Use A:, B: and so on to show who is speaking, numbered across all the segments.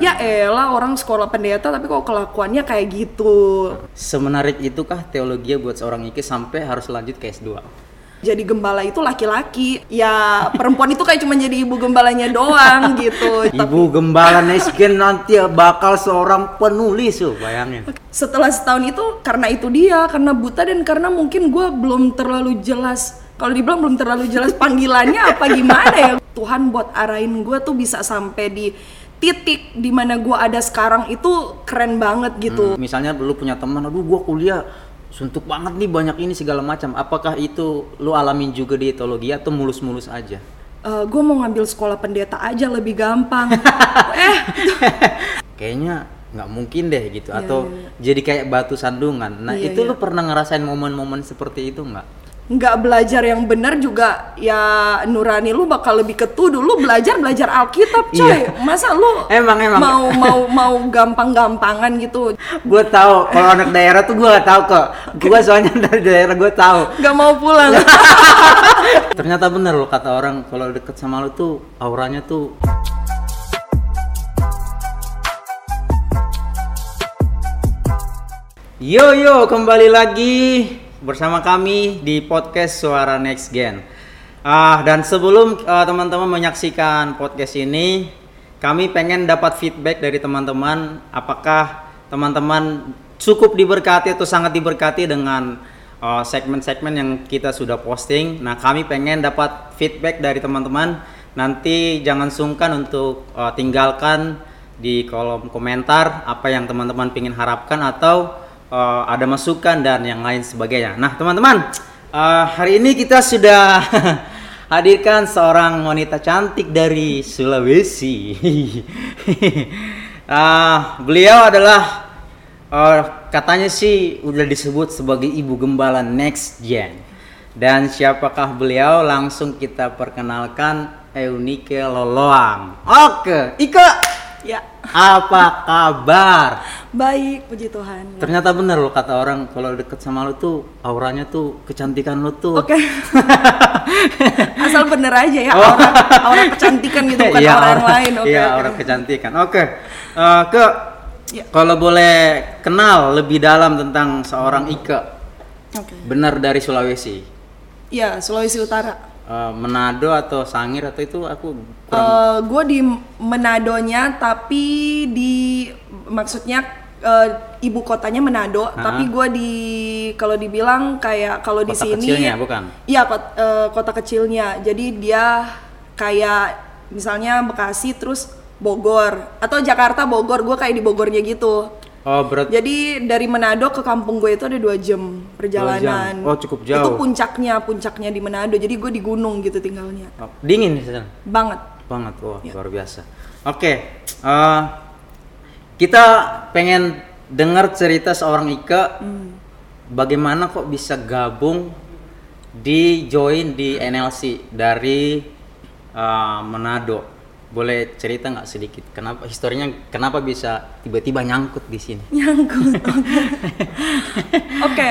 A: Ya elah orang sekolah pendeta tapi kok kelakuannya kayak gitu.
B: Semenarik itukah teologi buat seorang Ike sampai harus lanjut ke S2?
A: Jadi gembala itu laki-laki. Ya perempuan itu kayak cuma jadi ibu gembalanya doang gitu.
B: Ibu gembala Nesgen nanti bakal seorang penulis tuh bayangin.
A: Setelah setahun itu karena itu dia, karena buta dan karena mungkin gue belum terlalu jelas. Kalau dibilang belum terlalu jelas panggilannya apa gimana ya. Tuhan buat arahin gue tuh bisa sampai di titik di mana gue ada sekarang itu keren banget gitu.
B: Hmm, misalnya lu punya teman, aduh gua kuliah suntuk banget nih banyak ini segala macam. Apakah itu lu alamin juga di teologi atau mulus-mulus aja?
A: Uh, gue mau ngambil sekolah pendeta aja lebih gampang. eh,
B: Kayaknya nggak mungkin deh gitu
A: Iya,
B: atau
A: iya.
B: jadi kayak batu sandungan. Nah
A: Iya,
B: itu
A: iya.
B: lu pernah ngerasain momen-momen seperti itu nggak?
A: Nggak belajar yang benar juga ya nurani lu bakal lebih ketu dulu belajar belajar Alkitab coy
B: Iya.
A: masa lu
B: Emang, emang.
A: mau mau mau gampang-gampangan gitu
B: Gue tahu kalau anak daerah tuh gue gak tahu kok. Gue soalnya dari daerah gue tahu.
A: nggak mau pulang
B: Ternyata bener loh kata orang kalau deket sama lu tuh auranya tuh Yo yo kembali lagi bersama kami di podcast Suara Next Gen. Ah dan sebelum eh, teman-teman menyaksikan podcast ini, kami pengen dapat feedback dari teman-teman apakah teman-teman cukup diberkati atau sangat diberkati dengan eh, segmen-segmen yang kita sudah posting. Nah, kami pengen dapat feedback dari teman-teman. Nanti jangan sungkan untuk eh, tinggalkan di kolom komentar apa yang teman-teman ingin harapkan atau eh, ada masukan dan yang lain sebagainya. Nah, teman-teman, eh, hari ini kita sudah hadirkan seorang wanita cantik dari Sulawesi. Ah, beliau adalah eh, katanya sih udah disebut sebagai ibu gembala next gen. Dan siapakah beliau? Langsung kita perkenalkan Eunike Loloang. Oke, Ika,
A: ya
B: apa kabar?
A: baik puji Tuhan
B: Ternyata bener loh kata orang kalau deket sama lu tuh auranya tuh kecantikan lu tuh.
A: oke asal bener aja ya
B: Oh.
A: aura aura kecantikan gitu bukan
B: Iya,
A: aura yang lain oke
B: Iya,
A: oke.
B: aura kecantikan. Oke. Eh, ke
A: Ya.
B: kalau boleh kenal lebih dalam tentang seorang Ike.
A: oke
B: Benar dari Sulawesi.
A: ya Sulawesi Utara
B: Eh, Manado atau Sangir atau itu aku kurang
A: Eh, gue di Manadonya tapi di maksudnya eh, ibu kotanya Manado
B: Ah.
A: tapi gue di kalau dibilang kayak kalau di sini
B: kecilnya, bukan?
A: iya kot- eh, kota kecilnya jadi dia kayak misalnya Bekasi terus Bogor atau Jakarta Bogor gue kayak di Bogornya gitu
B: Oh, berat.
A: jadi dari Manado ke kampung gue itu ada dua jam perjalanan
B: Dua jam. Oh, cukup
A: itu
B: jauh.
A: puncaknya puncaknya di Manado jadi gue di gunung gitu tinggalnya
B: Oh, dingin di sana.
A: banget
B: Banget, wah
A: Ya.
B: luar biasa. Oke, eh, kita pengen dengar cerita seorang Ika.
A: Hmm.
B: Bagaimana kok bisa gabung di join di NLC dari eh, Manado? Boleh cerita nggak sedikit? Kenapa historinya? Kenapa bisa tiba-tiba nyangkut di sini?
A: nyangkut oke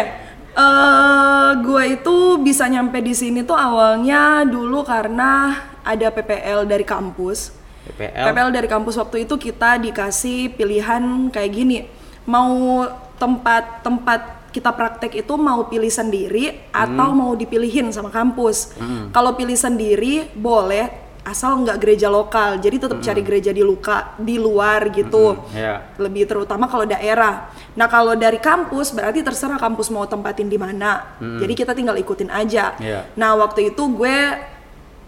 A: eh gue itu bisa nyampe di sini tuh awalnya dulu karena ada PPL dari kampus
B: PPL.
A: PPL dari kampus waktu itu kita dikasih pilihan kayak gini mau tempat tempat kita praktek itu mau pilih sendiri atau mau dipilihin sama kampus kalau pilih sendiri boleh asal nggak gereja lokal jadi tetap cari gereja di luka di luar gitu
B: Ya.
A: lebih terutama kalau daerah. Nah kalau dari kampus berarti terserah kampus mau tempatin di mana. Jadi kita tinggal ikutin aja.
B: Iya.
A: Nah waktu itu gue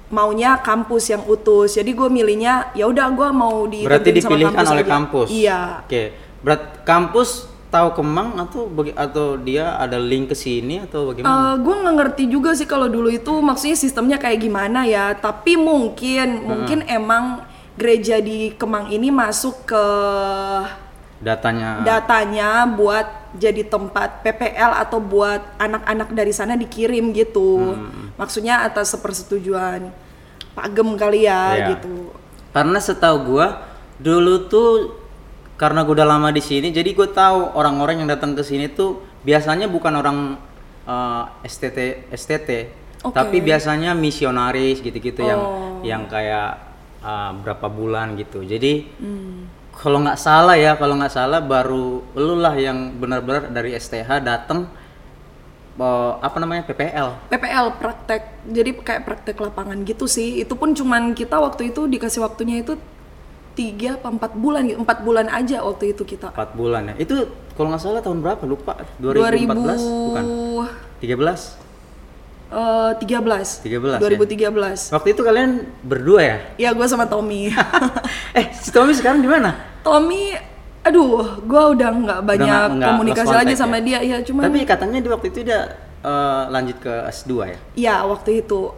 A: maunya kampus yang utus. Jadi gue milihnya ya udah gue mau di
B: Berarti
A: sama
B: dipilihkan
A: kampus
B: oleh
A: aja.
B: kampus.
A: Iya.
B: Oke. Berat kampus tahu Kemang atau bagi- atau dia ada link ke sini atau bagaimana?
A: Eh, gue nggak ngerti juga sih kalau dulu itu maksudnya sistemnya kayak gimana ya. Tapi mungkin mungkin emang gereja di Kemang ini masuk ke
B: Datanya.
A: datanya buat jadi tempat PPL atau buat anak-anak dari sana dikirim gitu.
B: Hmm.
A: Maksudnya atas sepersetujuan Pak Gem kali ya
B: Iya.
A: gitu.
B: Karena setahu gua dulu tuh karena gue udah lama di sini, jadi gue tahu orang-orang yang datang ke sini tuh biasanya bukan orang eh, STT STT,
A: Oke.
B: tapi biasanya misionaris gitu-gitu yang
A: Oh.
B: yang kayak eh, berapa bulan gitu. Jadi
A: Hmm.
B: kalau nggak salah ya kalau nggak salah baru lu lah yang benar-benar dari STH datang eh, apa namanya PPL
A: PPL praktek jadi kayak praktek lapangan gitu sih itu pun cuman kita waktu itu dikasih waktunya itu tiga apa empat bulan gitu. Empat bulan aja waktu itu kita.
B: 4 bulan ya. Itu kalau nggak salah tahun berapa? Lupa. 2014 bukan. 13
A: eh, 13
B: 13 ya?
A: 2013
B: waktu itu kalian berdua ya?
A: Ya gue sama Tommy.
B: Eh si Tommy sekarang di mana?
A: Tommy aduh gue udah nggak banyak
B: nggak- nggak
A: komunikasi lagi
B: contact
A: sama
B: ya?
A: dia. Ya cuman
B: tapi katanya di waktu itu dia eh, lanjut ke S2 ya?
A: Ya waktu itu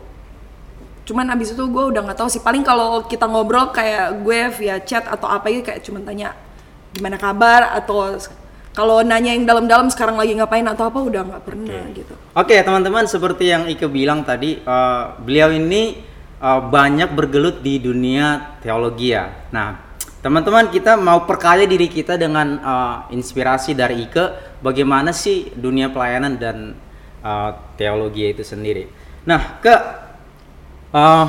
A: cuman abis itu gue udah nggak tahu sih. Paling kalau kita ngobrol kayak gue via chat atau apa gitu kayak cuman tanya gimana kabar? Atau kalau nanya yang dalam-dalam sekarang lagi ngapain? Atau apa udah nggak pernah gitu.
B: Oke teman-teman seperti yang Ike bilang tadi eh, beliau ini eh, banyak bergelut di dunia teologi ya. Nah teman-teman kita mau perkaya diri kita dengan eh, inspirasi dari Ike bagaimana sih dunia pelayanan dan eh, teologi itu sendiri. Nah ke eh,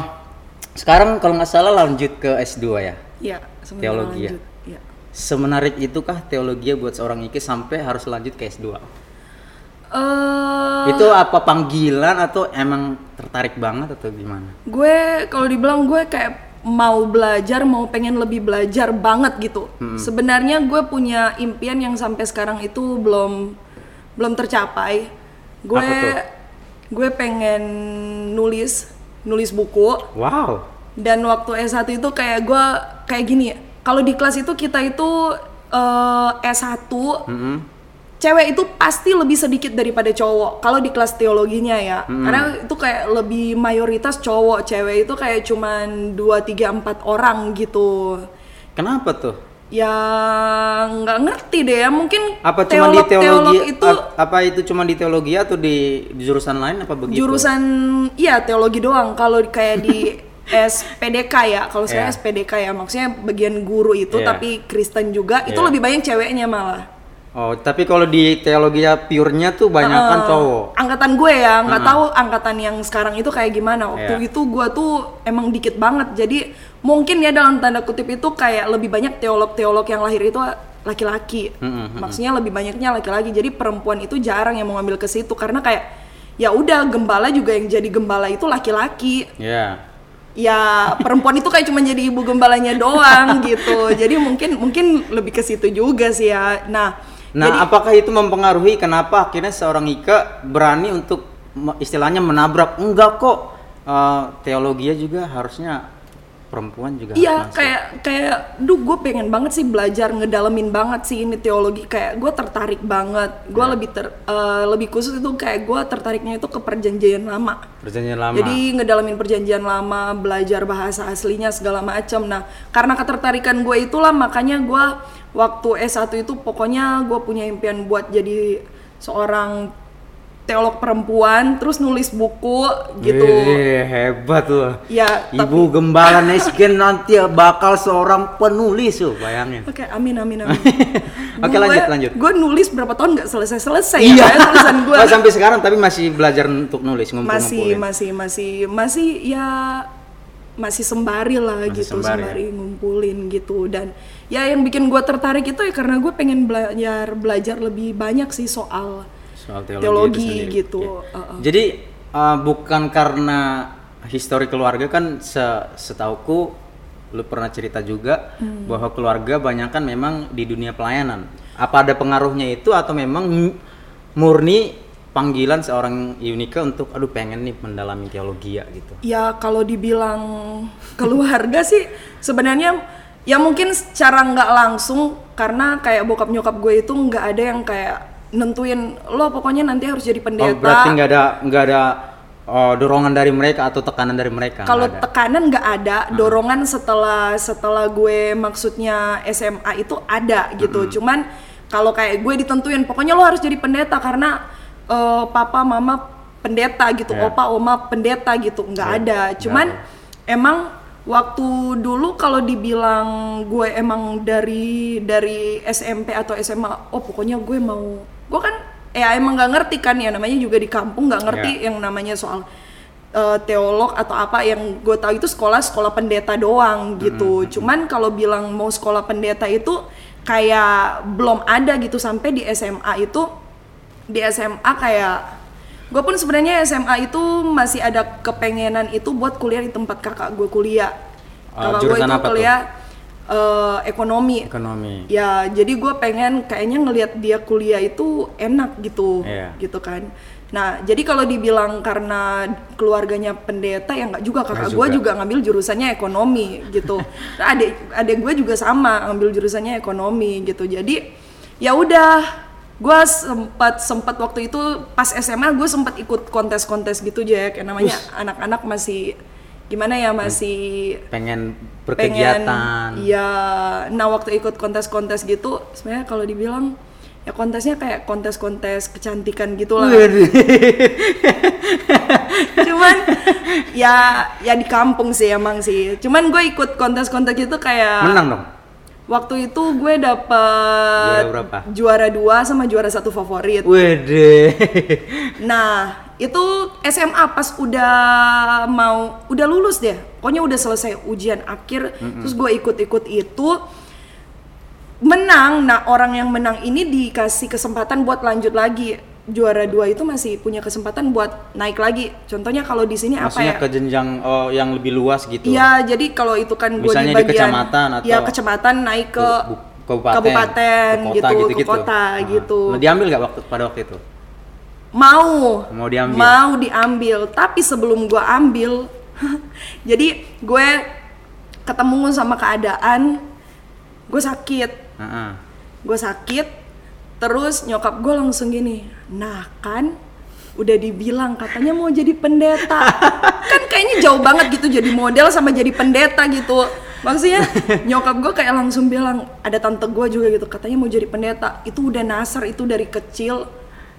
B: sekarang kalau nggak salah lanjut ke S2 ya.
A: ya sementara
B: Teologi ya?
A: lanjut ya.
B: Semenarik itukah teologi buat seorang Ike sampai harus lanjut ke S2?
A: Eh,
B: Itu apa panggilan atau emang tertarik banget atau gimana?
A: gue kalau dibilang gue kayak mau belajar mau pengen lebih belajar banget gitu sebenarnya gue punya impian yang sampai sekarang itu belum belum tercapai gue gue pengen nulis nulis buku
B: Wow.
A: dan waktu S1 itu kayak gue kayak gini kalau di kelas itu kita itu eh, S1
B: Mm-mm.
A: cewek itu pasti lebih sedikit daripada cowok kalau di kelas teologinya ya karena itu kayak lebih mayoritas cowok cewek itu kayak cuman 2 3 4 orang gitu
B: Kenapa tuh?
A: Ya nggak ngerti deh ya mungkin
B: Apa cuma di teologi?
A: itu
B: ap- apa itu cuma di teologi atau di, di jurusan lain apa begitu?
A: jurusan iya teologi doang kalau kayak di SPDK ya kalau saya
B: Iya.
A: SPDK ya maksudnya bagian guru itu
B: Iya.
A: tapi Kristen juga itu
B: Iya.
A: lebih banyak ceweknya malah
B: Oh, tapi kalau di teologi ya pure-nya tuh banyak kan
A: Eh,
B: cowok.
A: angkatan gue ya nggak tahu angkatan yang sekarang itu kayak gimana. Waktu
B: Iya.
A: itu gue tuh emang dikit banget. Jadi mungkin ya dalam tanda kutip itu kayak lebih banyak teolog-teolog yang lahir itu laki-laki.
B: Mm-mm,
A: maksudnya lebih banyaknya laki-laki. Jadi perempuan itu jarang yang mau ngambil ke situ. Karena kayak ya udah gembala juga yang jadi gembala itu laki-laki.
B: Ya.
A: ya perempuan itu kayak cuma jadi ibu gembalanya doang gitu. Jadi mungkin mungkin lebih ke situ juga sih ya. Nah
B: Nah,
A: jadi
B: apakah itu mempengaruhi kenapa akhirnya seorang Ika berani untuk istilahnya menabrak? Enggak kok. Eh, teologi juga harusnya perempuan juga
A: Iya, kayak kayak, duh, gue pengen banget sih belajar ngedalemin banget sih ini teologi. Kayak gue tertarik banget. Gue
B: Iya.
A: lebih ter, eh, lebih khusus itu kayak gue tertariknya itu ke perjanjian lama.
B: perjanjian lama.
A: Jadi ngedalamin perjanjian lama, belajar bahasa aslinya segala macam. Nah, karena ketertarikan gue itulah makanya gue waktu S1 itu pokoknya gue punya impian buat jadi seorang teolog perempuan, terus nulis buku gitu.
B: Wih, hebat loh.
A: Ya, tapi
B: Ibu Gembala Nesgen nanti bakal seorang penulis tuh, bayangin.
A: Oke, amin amin amin.
B: Oke, lanjut, lanjut.
A: Gue nulis berapa tahun nggak selesai selesai
B: Iya.
A: ya tulisan gue.
B: Oh, sampai sekarang tapi masih belajar untuk nulis, ngumpul
A: masih masih masih masih ya masih sembari lah
B: Masih
A: gitu
B: sembari,
A: sembari, ngumpulin gitu dan ya yang bikin gue tertarik itu ya karena gue pengen belajar belajar lebih banyak sih soal
B: soal teologi,
A: teologi gitu.
B: Oke.
A: Uh-uh.
B: Jadi uh, bukan karena histori keluarga kan se setauku lu pernah cerita juga
A: Hmm.
B: bahwa keluarga banyak kan memang di dunia pelayanan. Apa ada pengaruhnya itu atau memang murni panggilan seorang Yunika untuk aduh pengen nih mendalami teologi ya gitu.
A: Ya kalau dibilang keluarga sih sebenarnya ya mungkin secara nggak langsung karena kayak bokap nyokap gue itu nggak ada yang kayak nentuin lo pokoknya nanti harus jadi pendeta.
B: Oh, berarti nggak ada nggak ada uh, dorongan dari mereka atau tekanan dari mereka?
A: Kalau tekanan nggak ada, dorongan setelah setelah gue maksudnya SMA itu ada gitu. Cuman kalau kayak gue ditentuin pokoknya lo harus jadi pendeta karena eh, papa mama pendeta gitu,
B: Ya.
A: opa oma pendeta gitu. nggak
B: Ya,
A: ada. Cuman
B: ada.
A: emang waktu dulu kalau dibilang gue emang dari dari SMP atau SMA, oh pokoknya gue mau, gue kan ya emang nggak ngerti kan ya namanya juga di kampung nggak ngerti yang namanya soal eh, teolog atau apa yang gue tahu itu sekolah sekolah pendeta doang gitu. cuman kalau bilang mau sekolah pendeta itu kayak belum ada gitu sampai di SMA itu di SMA kayak gue pun sebenarnya SMA itu masih ada kepengenan itu buat kuliah di tempat kakak gue kuliah
B: Ah,
A: kakak gue
B: jurusan
A: itu
B: apa tuh?
A: kuliah eh, ekonomi
B: Ekonomi.
A: ya jadi gue pengen kayaknya ngelihat dia kuliah itu enak gitu
B: Iya.
A: gitu kan nah jadi kalau dibilang karena keluarganya pendeta ya nggak juga kakak gue
B: juga.
A: juga ngambil jurusannya ekonomi gitu Nah, adik adik gue juga sama ngambil jurusannya ekonomi gitu jadi ya udah gue sempat sempat waktu itu pas SMA gue sempat ikut kontes-kontes gitu Jack. Yang namanya anak-anak masih gimana ya masih
B: Pengen
A: pengen
B: berkegiatan.
A: iya. Nah waktu ikut kontes-kontes gitu sebenarnya kalau dibilang ya kontesnya kayak kontes-kontes kecantikan gitu lah cuman ya ya di kampung sih emang sih. Cuman gue ikut kontes-kontes gitu kayak
B: Menang dong.
A: Waktu itu gue dapet
B: Juara berapa?
A: juara dua sama juara satu favorit
B: Wede.
A: Nah, itu SMA pas udah mau udah lulus deh. Pokoknya udah selesai ujian akhir, terus gue ikut-ikut itu menang. Nah, orang yang menang ini dikasih kesempatan buat lanjut lagi. Juara dua itu masih punya kesempatan buat naik lagi. Contohnya kalau di sini apa ya?
B: ke jenjang oh, yang lebih luas gitu.
A: Iya, jadi kalau itu kan gue di
B: Misalnya di
A: bagian
B: kecamatan atau-
A: ya kecamatan naik ke
B: Bu- kabupaten,
A: kabupaten
B: ke kota
A: gitu, ke
B: gitu-gitu.
A: kota gitu.
B: Nah, diambil nggak waktu pada waktu itu?
A: mau
B: Mau diambil.
A: mau diambil tapi sebelum gua ambil jadi gue ketemu sama keadaan gue sakit
B: Heeh.
A: gue sakit terus nyokap gue langsung gini nah kan udah dibilang katanya mau jadi pendeta. Kan kayaknya jauh banget gitu jadi model sama jadi pendeta gitu. Maksudnya nyokap gue kayak langsung bilang ada tante gue juga gitu katanya mau jadi pendeta. Itu udah nasar itu dari kecil.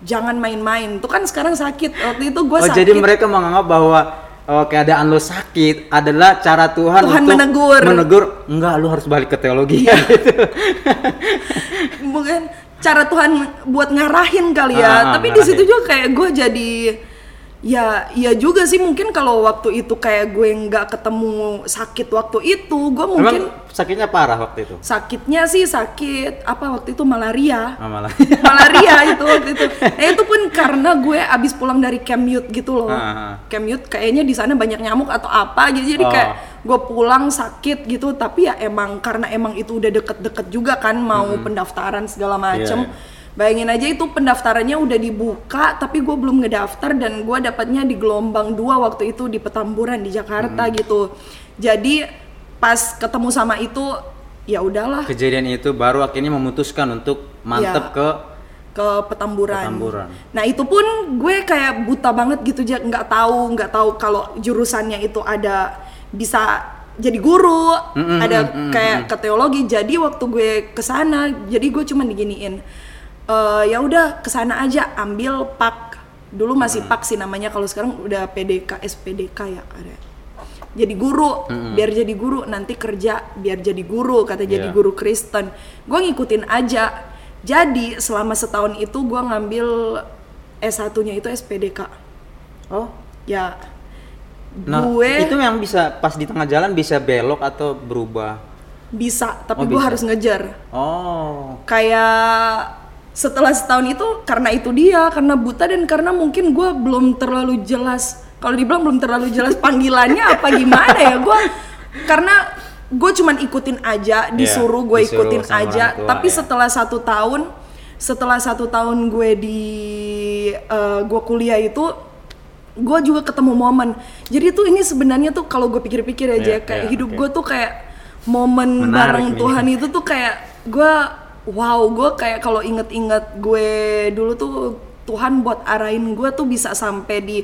A: Jangan main-main. Tuh kan sekarang sakit. Waktu itu gue
B: Oh,
A: sakit.
B: jadi mereka menganggap bahwa oh, keadaan lo sakit adalah cara Tuhan,
A: Tuhan
B: untuk
A: menegur.
B: menegur enggak lo harus balik ke teologi.
A: Iya. mungkin cara Tuhan buat ngarahin kali ya.
B: Ah,
A: Tapi di situ juga kayak gue jadi ya iya juga sih mungkin kalau waktu itu kayak gue nggak ketemu sakit waktu itu, gue mungkin
B: Emang sakitnya parah waktu itu?
A: sakitnya sih sakit apa waktu itu malaria.
B: Ah, malah.
A: malaria itu waktu itu. Nah, itu pun karena gue abis pulang dari camp youth gitu loh.
B: Ah.
A: Camp youth kayaknya di sana banyak nyamuk atau apa gitu. Jadi
B: Oh.
A: kayak gue pulang sakit gitu. Tapi ya emang karena emang itu udah deket-deket juga kan mau pendaftaran segala macem.
B: Iya.
A: Bayangin aja itu pendaftarannya udah dibuka tapi gue belum ngedaftar dan gue dapatnya di gelombang dua waktu itu di Petamburan di Jakarta gitu. Jadi pas ketemu sama itu ya udahlah
B: Kejadian itu baru akhirnya memutuskan untuk mantep
A: Iya.
B: ke
A: ke Petamburan.
B: Petamburan.
A: Nah itu pun gue kayak buta banget gitu aja nggak tahu nggak tahu kalau jurusannya itu ada bisa jadi guru,
B: Mm-mm,
A: ada kayak ke teologi. Jadi waktu gue ke sana, jadi gue cuma diginiin, "Eh, ya udah ke sana aja ambil pak. Dulu masih pak sih namanya, kalau sekarang udah PDK, SPDK ya ada. Jadi guru, biar jadi guru nanti kerja biar jadi guru kata jadi
B: Iya.
A: guru Kristen. Gue ngikutin aja. Jadi selama setahun itu gue ngambil S1-nya itu SPDK.
B: Oh.
A: Ya.
B: Nah,
A: gue
B: itu yang bisa pas di tengah jalan bisa belok atau berubah.
A: bisa,
B: Oh,
A: tapi gue
B: bisa.
A: harus ngejar.
B: Oh.
A: Kayak setelah setahun itu karena itu dia, karena buta dan karena mungkin gue belum terlalu jelas. Kalau dibilang belum terlalu jelas panggilannya apa gimana ya gue karena gue cuman ikutin aja disuruh gue ikutin aja
B: tua,
A: tapi
B: ya.
A: setelah satu tahun setelah satu tahun gue di eh, gue kuliah itu gue juga ketemu momen jadi tuh ini sebenarnya tuh kalau gue pikir-pikir aja
B: Iya,
A: kayak
B: iya,
A: hidup
B: oke.
A: gue tuh kayak momen
B: Menarik
A: bareng
B: nih.
A: Tuhan itu tuh kayak gue wow gue kayak kalau inget-inget gue dulu tuh Tuhan buat arahin gue tuh bisa sampai di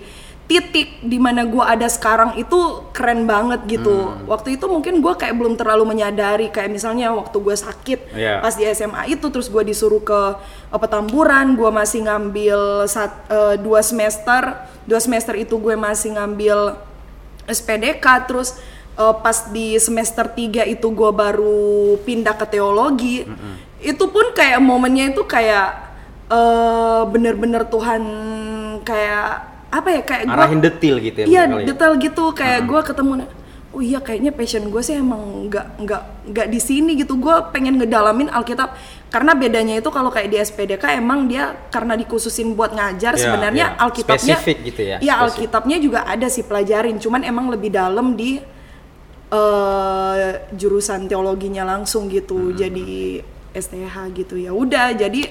A: titik di mana gue ada sekarang itu keren banget gitu
B: Hmm.
A: waktu itu mungkin gue kayak belum terlalu menyadari kayak misalnya waktu gue sakit
B: Iya.
A: pas di SMA itu terus gue disuruh ke eh, Petamburan gue masih ngambil sat, eh, dua semester dua semester itu gue masih ngambil SPDK terus eh, pas di semester 3 itu gue baru pindah ke teologi itu pun kayak momennya itu kayak bener-bener Tuhan kayak apa ya kayak gue
B: arahin detail gitu ya
A: iya
B: ya?
A: detail gitu kayak gue ketemu oh iya kayaknya passion gue sih emang nggak nggak nggak di sini gitu gue pengen ngedalamin Alkitab karena bedanya itu kalau kayak di SPDK emang dia karena dikhususin buat ngajar
B: Iya,
A: sebenarnya
B: iya.
A: Alkitabnya
B: Spesifik gitu ya,
A: iya. Alkitabnya juga ada sih pelajarin cuman emang lebih dalam di eh jurusan teologinya langsung gitu
B: Hmm.
A: jadi STH gitu ya udah jadi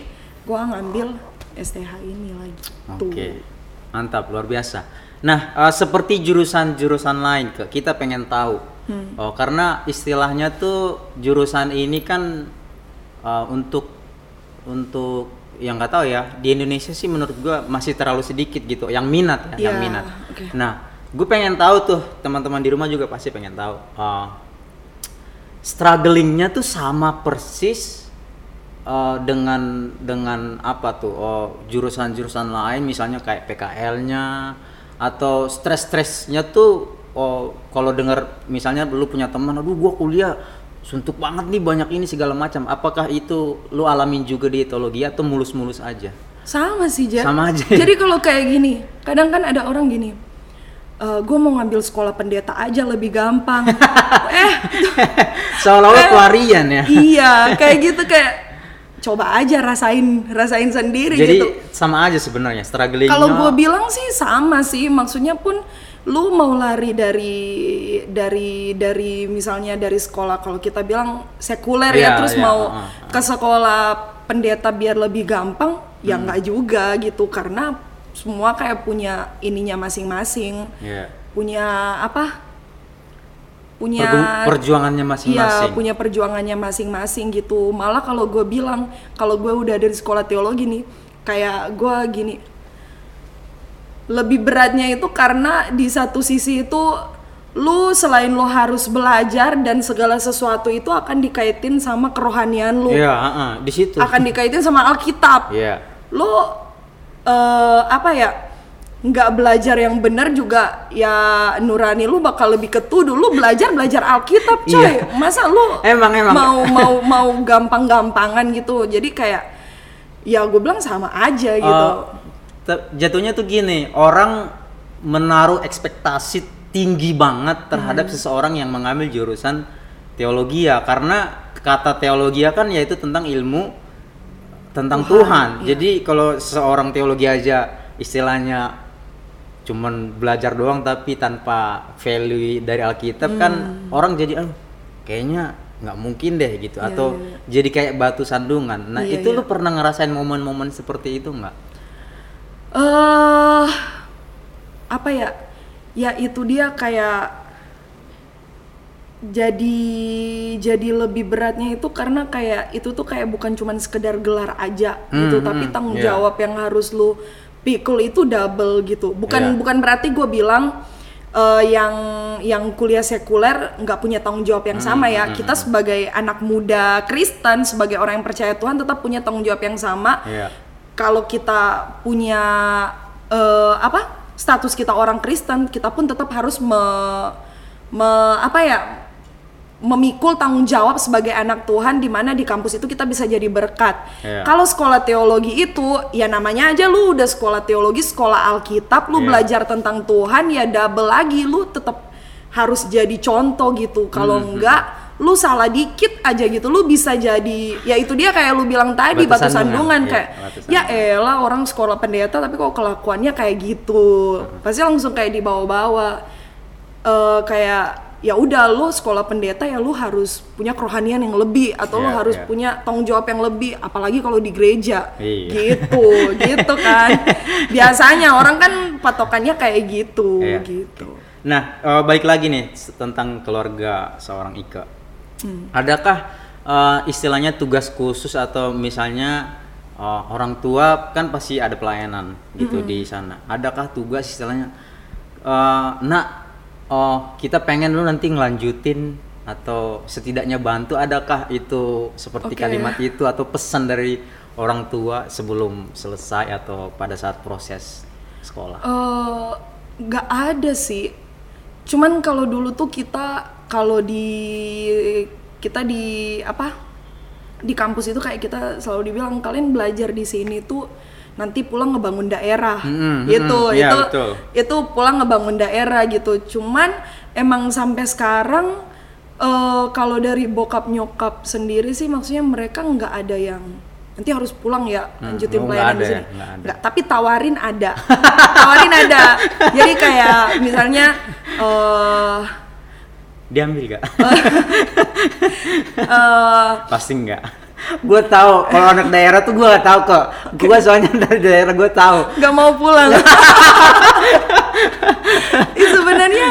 A: gue ngambil STH ini lagi tuh
B: Oke, mantap luar biasa. Nah, eh, seperti jurusan-jurusan lain ke kita pengen tahu,
A: Hmm.
B: oh karena istilahnya tuh jurusan ini kan eh, untuk untuk yang nggak tahu ya di Indonesia sih menurut gua masih terlalu sedikit gitu, yang minat ya, yang
A: Iya,
B: minat.
A: oke.
B: Nah, gue pengen tahu tuh teman-teman di rumah juga pasti pengen tahu. eh, strugglingnya tuh sama persis eh, dengan dengan apa tuh oh, jurusan-jurusan lain misalnya kayak PKL-nya atau stres-stresnya tuh oh kalau dengar misalnya lu punya teman aduh gua kuliah suntuk banget nih banyak ini segala macam apakah itu lu alamin juga di teologi atau mulus-mulus aja
A: Sama sih, Ja.
B: Sama aja?
A: Jadi kalau kayak gini, kadang kan ada orang gini, gue mau ngambil sekolah pendeta aja lebih gampang. eh,
B: seolah-olah
A: Eh,
B: pelarian ya
A: iya, kayak gitu kayak coba aja rasain, rasain sendiri
B: jadi
A: gitu.
B: sama aja sebenarnya struggling
A: Kalau gue bilang sih sama sih, maksudnya pun lu mau lari dari dari dari misalnya dari sekolah kalau kita bilang sekuler
B: Iya,
A: ya terus
B: iya,
A: mau
B: uh, uh.
A: ke sekolah pendeta biar lebih gampang ya
B: Hmm.
A: nggak juga gitu karena semua kayak punya ininya masing-masing
B: Iya.
A: punya apa punya
B: perjuangannya
A: Iya,
B: masing-masing
A: punya perjuangannya masing-masing gitu. Malah kalau gue bilang, kalau gue udah dari sekolah teologi nih, kayak gue gini, lebih beratnya itu karena di satu sisi itu lu selain lo harus belajar dan segala sesuatu itu akan dikaitin sama kerohanian lu,
B: Iya, heeh, di situ.
A: akan dikaitin sama Alkitab
B: Iya.
A: lo eh apa ya nggak belajar yang benar juga ya nurani lu bakal lebih ketuduh lu belajar belajar Alkitab coy
B: Iya.
A: masa lu
B: Emang, emang.
A: mau mau mau gampang-gampangan gitu jadi kayak ya gue bilang sama aja gitu
B: Eh, te- jatuhnya tuh gini, orang menaruh ekspektasi tinggi banget terhadap
A: Hmm.
B: seseorang yang mengambil jurusan teologi ya, karena kata teologi kan yaitu tentang ilmu tentang Tuhan.
A: iya.
B: Jadi kalau seorang teologi aja istilahnya cuman belajar doang tapi tanpa value dari Alkitab kan
A: Hmm.
B: orang jadi "Ah, kayaknya nggak mungkin deh gitu
A: Iya,
B: atau
A: iya.
B: jadi kayak batu sandungan. Nah,
A: Iya,
B: itu
A: iya.
B: lu pernah ngerasain momen-momen seperti itu nggak?
A: eh apa ya ya itu dia kayak jadi jadi lebih beratnya itu karena kayak itu tuh kayak bukan cuman sekedar gelar aja gitu
B: Hmm,
A: tapi
B: hmm,
A: tanggung
B: iya.
A: jawab yang harus lu pikul itu double gitu bukan
B: Iya.
A: bukan berarti gue bilang eh, yang yang kuliah sekuler nggak punya tanggung jawab yang sama
B: Hmm,
A: ya kita sebagai anak muda Kristen sebagai orang yang percaya Tuhan tetap punya tanggung jawab yang sama
B: Iya.
A: kalau kita punya eh, apa status kita orang Kristen kita pun tetap harus me, me- apa ya memikul tanggung jawab sebagai anak Tuhan di mana di kampus itu kita bisa jadi berkat.
B: Iya.
A: Kalau sekolah teologi itu ya namanya aja lu udah sekolah teologi, sekolah Alkitab, lu
B: Iya.
A: belajar tentang Tuhan ya double lagi lu tetap harus jadi contoh gitu. Kalau
B: Hmm,
A: enggak lu salah dikit aja gitu lu bisa jadi ya itu dia kayak lu bilang tadi
B: Batu
A: batu,
B: sandungan.
A: sandungan,
B: Iya,
A: kayak ya
B: sandungan.
A: elah orang sekolah pendeta tapi kok kelakuannya kayak gitu pasti langsung kayak dibawa-bawa Eh kayak ya udah lu sekolah pendeta ya lu harus punya kerohanian yang lebih atau lu
B: Iya,
A: harus
B: iya.
A: punya tanggung jawab yang lebih apalagi kalau di gereja
B: Iya.
A: gitu gitu kan biasanya orang kan patokannya kayak gitu
B: Iya.
A: gitu
B: Nah, eh, balik lagi nih tentang keluarga seorang Ika.
A: Hmm.
B: Adakah eh, istilahnya tugas khusus atau misalnya eh, orang tua kan pasti ada pelayanan gitu di sana. Adakah tugas istilahnya eh, nak oh kita pengen lu nanti ngelanjutin atau setidaknya bantu adakah itu seperti
A: Oke.
B: kalimat itu atau pesan dari orang tua sebelum selesai atau pada saat proses sekolah?
A: Eh, nggak ada sih cuman kalau dulu tuh kita kalau di kita di apa di kampus itu kayak kita selalu dibilang kalian belajar di sini tuh nanti pulang ngebangun daerah.
B: Mm-mm,
A: gitu.
B: Iya,
A: itu
B: betul.
A: itu pulang ngebangun daerah gitu. Cuman emang sampai sekarang eh, kalau dari bokap nyokap sendiri sih maksudnya mereka nggak ada yang nanti harus pulang ya lanjutin
B: oh, nggak
A: pelayanan di
B: ya,
A: sini.
B: Nggak
A: tapi tawarin ada. Tawarin ada. Jadi kayak misalnya eh
B: Diambil gak?
A: eh,
B: Pasti enggak. Gue tahu kalau anak daerah tuh gue gak tahu kok. Gue soalnya dari daerah gue tahu.
A: nggak mau pulang. Ih, sebenarnya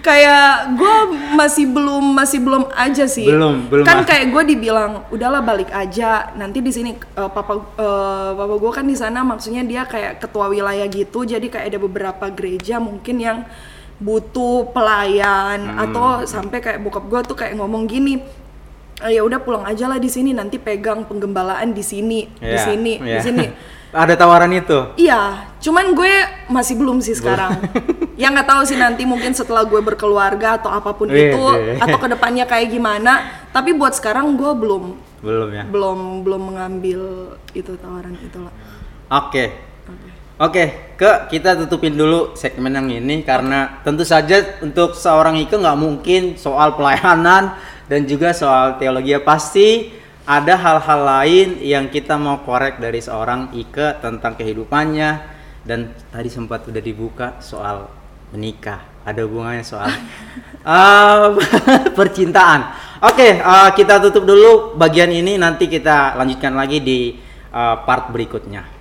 A: kayak gue masih belum masih belum aja sih.
B: Belum, belum
A: Kan
B: ah.
A: kayak gue dibilang udahlah balik aja. Nanti di sini eh, papa eh, papa gue kan di sana maksudnya dia kayak ketua wilayah gitu. Jadi kayak ada beberapa gereja mungkin yang butuh pelayan
B: Hmm.
A: atau sampai kayak bokap gue tuh kayak ngomong gini. "Eh, ya udah pulang aja lah di sini nanti pegang penggembalaan di sini di
B: Iya,
A: sini di
B: iya.
A: sini
B: Ada tawaran itu.
A: Iya, cuman gue masih belum sih sekarang. ya nggak tahu sih nanti mungkin setelah gue berkeluarga atau apa pun
B: Wih,
A: itu
B: wih.
A: atau ke depannya kayak gimana. Tapi buat sekarang gue belum
B: Belum ya.
A: belum belum mengambil itu tawaran itu lah.
B: Oke. Oke, ke kita tutupin dulu segmen yang ini karena tentu saja untuk seorang Ike nggak mungkin soal pelayanan dan juga soal teologi ya pasti ada hal-hal lain yang kita mau korek dari seorang Ike tentang kehidupannya dan tadi sempat udah dibuka soal menikah ada hubungannya soal uh, percintaan. Oke, uh, kita tutup dulu bagian ini nanti kita lanjutkan lagi di uh, part berikutnya.